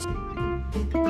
Thank you.